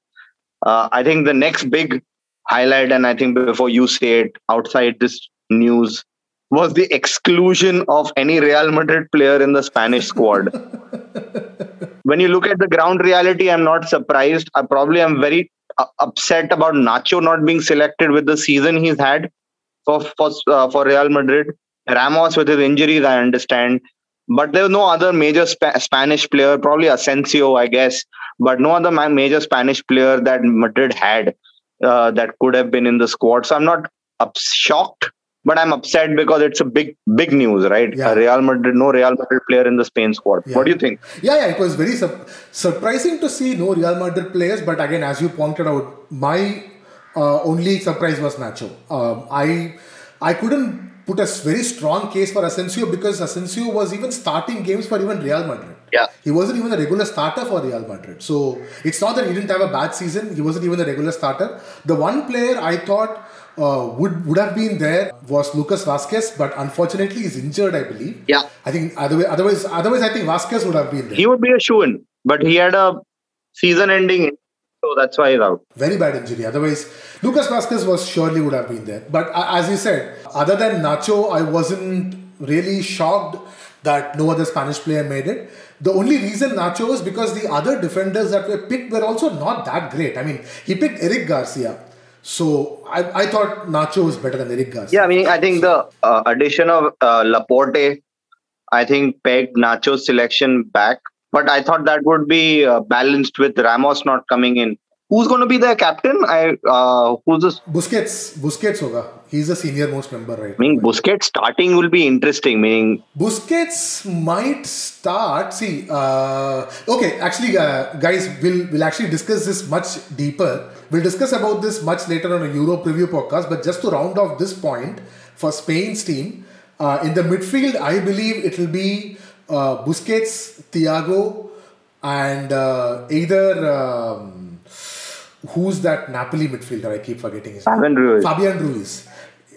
Uh, I think the next big highlight, and I think before you say it, outside this news, was the exclusion of any Real Madrid player in the Spanish squad. when you look at the ground reality, I'm not surprised. I probably am very uh, upset about Nacho not being selected with the season he's had for for uh, for Real Madrid. Ramos with his injuries, I understand, but there was no other major Spa- Spanish player. Probably Asensio, I guess, but no other ma- major Spanish player that Madrid had uh, that could have been in the squad. So I'm not up- shocked, but I'm upset because it's a big, big news, right? Yeah. A Real Madrid, no Real Madrid player in the Spain squad. Yeah. What do you think? Yeah, yeah, it was very sur- surprising to see no Real Madrid players. But again, as you pointed out, my uh, only surprise was Nacho. Um, I I couldn't put a very strong case for Asensio because Asensio was even starting games for even Real Madrid. Yeah. He wasn't even a regular starter for Real Madrid. So it's not that he didn't have a bad season. He wasn't even a regular starter. The one player I thought uh, would would have been there was Lucas Vázquez, but unfortunately he's injured, I believe. Yeah. I think otherwise, otherwise, otherwise, I think Vázquez would have been there. He would be a shoe in, but he had a season-ending, so that's why he's out. Very bad injury. Otherwise, Lucas Vázquez was surely would have been there. But uh, as you said, other than Nacho, I wasn't really shocked that no other Spanish player made it. The only reason Nacho was because the other defenders that were picked were also not that great. I mean, he picked Eric Garcia. So I, I thought Nacho was better than Eric Garcia. Yeah, I mean, I think the uh, addition of uh, Laporte, I think pegged Nacho's selection back. But I thought that would be uh, balanced with Ramos not coming in. Who's going to be their captain? I uh, who's this? Busquets, Busquets hoga. He's the senior most member right I mean, Busquets starting will be interesting. Meaning, Busquets might start. See, uh, okay, actually, uh, guys, we'll we'll actually discuss this much deeper. We'll discuss about this much later on a Euro preview podcast. But just to round off this point for Spain's team, uh, in the midfield, I believe it will be uh, Busquets, Thiago, and uh, either um, who's that Napoli midfielder? I keep forgetting his name. Fabian Ruiz. Fabian Ruiz.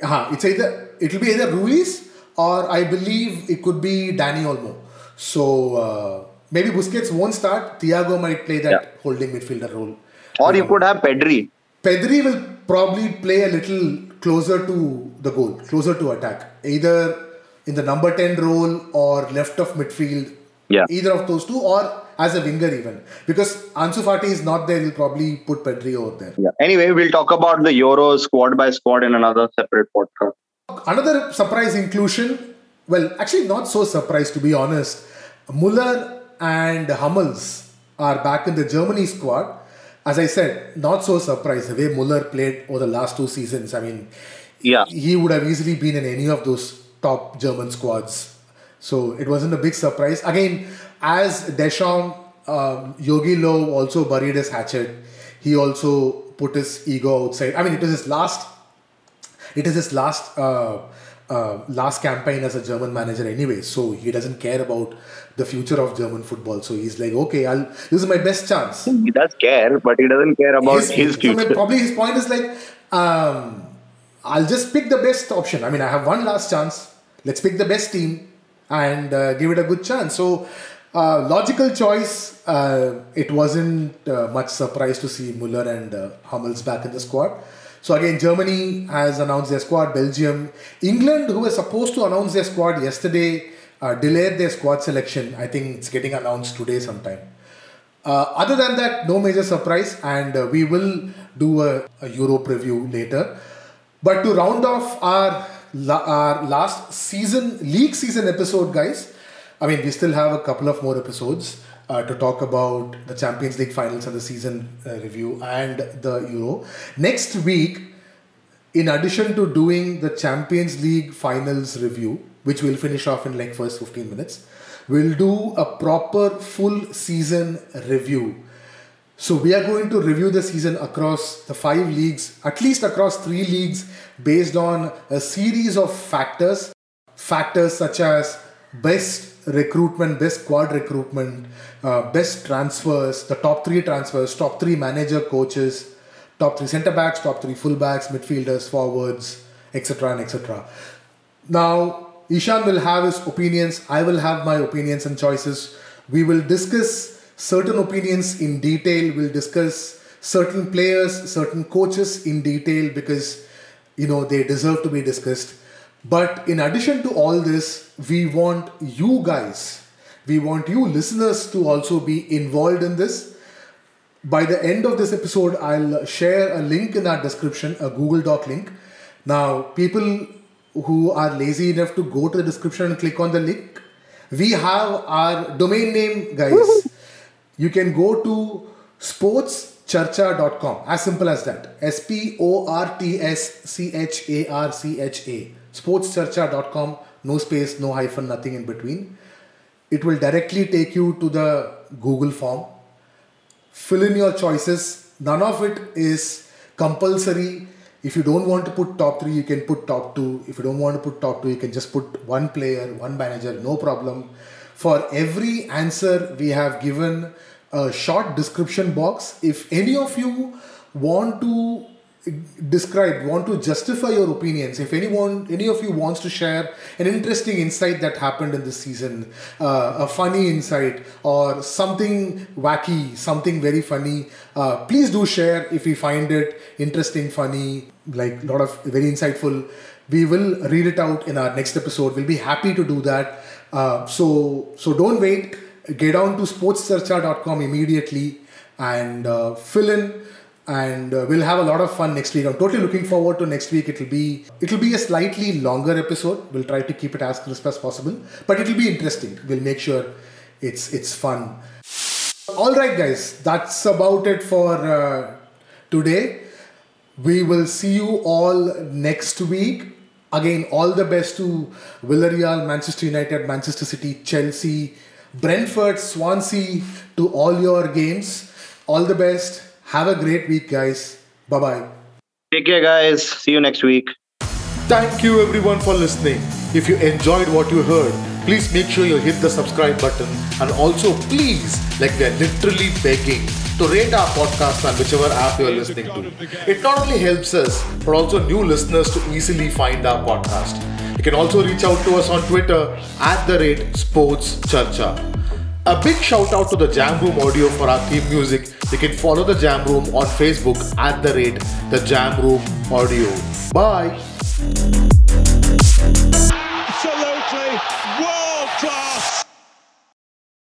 Uh, it's either it'll be either Ruiz or I believe it could be Dani Olmo. So uh, maybe Busquets won't start. Thiago might play that Yeah. holding midfielder role. or you could have Pedri. Pedri will probably play a little closer to the goal, closer to attack, either in the number ten role or left of midfield. Yeah. Either of those two, or as a winger even, because Ansu Fati is not there. He'll probably put Pedri over there. Yeah. Anyway, we'll talk about the Euros squad by squad in another separate podcast. Another surprise inclusion, well, actually not so surprised to be honest. Muller and Hummels are back in the Germany squad. As I said, not so surprised the way Muller played over the last two seasons. I mean, Yeah. he would have easily been in any of those top German squads. So it wasn't a big surprise. Again, as Deschamps, um, Jogi Löw also buried his hatchet. He also put his ego outside. I mean, it was his last it is his last uh, uh, last campaign as a German manager anyway. So he doesn't care about the future of German football. So he's like, okay, I'll this is my best chance. He does care, but he doesn't care about his, future. So probably his point is like, um, I'll just pick the best option. I mean, I have one last chance. Let's pick the best team and uh, give it a good chance. So. Uh, logical choice. Uh, it wasn't uh, much surprise to see Muller and uh, Hummels back in the squad. So again, Germany has announced their squad. Belgium, England, who were supposed to announce their squad yesterday, uh, delayed their squad selection. I think it's getting announced today sometime. Uh, other than that, no major surprise, and we will do a, a Euro preview later. But to round off our our last season league season episode, guys, I mean we still have a couple of more episodes uh, to talk about the Champions League finals and the season uh, review and the Euro. Next week, in addition to doing the Champions League finals review, which we'll finish off in like first 15 minutes, we'll do a proper full season review. So we are going to review the season across the five leagues, at least across three leagues, based on a series of factors. Factors such as best recruitment, best squad recruitment, uh, best transfers, the top three transfers, top three manager coaches, top three centre backs, top three fullbacks, midfielders, forwards, etc. and etc. Now, Ishan will have his opinions, I will have my opinions and choices. We will discuss certain opinions in detail, we'll discuss certain players, certain coaches in detail because you know they deserve to be discussed. But in addition to all this, we want you guys, we want you listeners to also be involved in this. By the end of this episode, I'll share a link in our description, a Google Doc link. Now, people who are lazy enough to go to the description and click on the link, we have our domain name, guys. You can go to sportscharcha.com. As simple as that. S P O R T S C H A R C H A sportscharcha.com, no space, no hyphen, nothing in between. It will directly take you to the Google form. Fill in your choices. None of it is compulsory. If you don't want to put top three, you can put top two. If you don't want to put top two, you can just put one player, one manager, no problem. For every answer, we have given a short description box. If any of you want to describe want to justify your opinions. If anyone any of you wants to share an interesting insight that happened in this season uh, a funny insight or something wacky something very funny uh, please do share. If you find it interesting funny like a lot of very insightful we will read it out in our next episode. We'll be happy to do that. Uh, so so don't wait. Get down to sportscharcha.com immediately and uh, fill in and uh, we'll have a lot of fun next week. I'm totally looking forward to next week. It'll be it'll be a slightly longer episode. We'll try to keep it as crisp as possible, but it'll be interesting. We'll make sure it's it's fun. All right, guys, that's about it for uh, today. We will see you all next week. Again, all the best to Villarreal, Manchester United, Manchester City, Chelsea, Brentford, Swansea, to all your games. All the best have a great week, guys. Bye bye. Take care, guys. See you next week. Thank you, everyone, for listening. If you enjoyed what you heard, please make sure you hit the subscribe button and also, please, like we are literally begging, to rate our podcast on whichever app you're listening to. It not only helps us, but also new listeners to easily find our podcast. You can also reach out to us on Twitter at the rate Sports Charcha. A big shout out to the Jam Room Audio for our theme music. You can follow the Jam Room on Facebook at the rate the Jam Room Audio. Bye.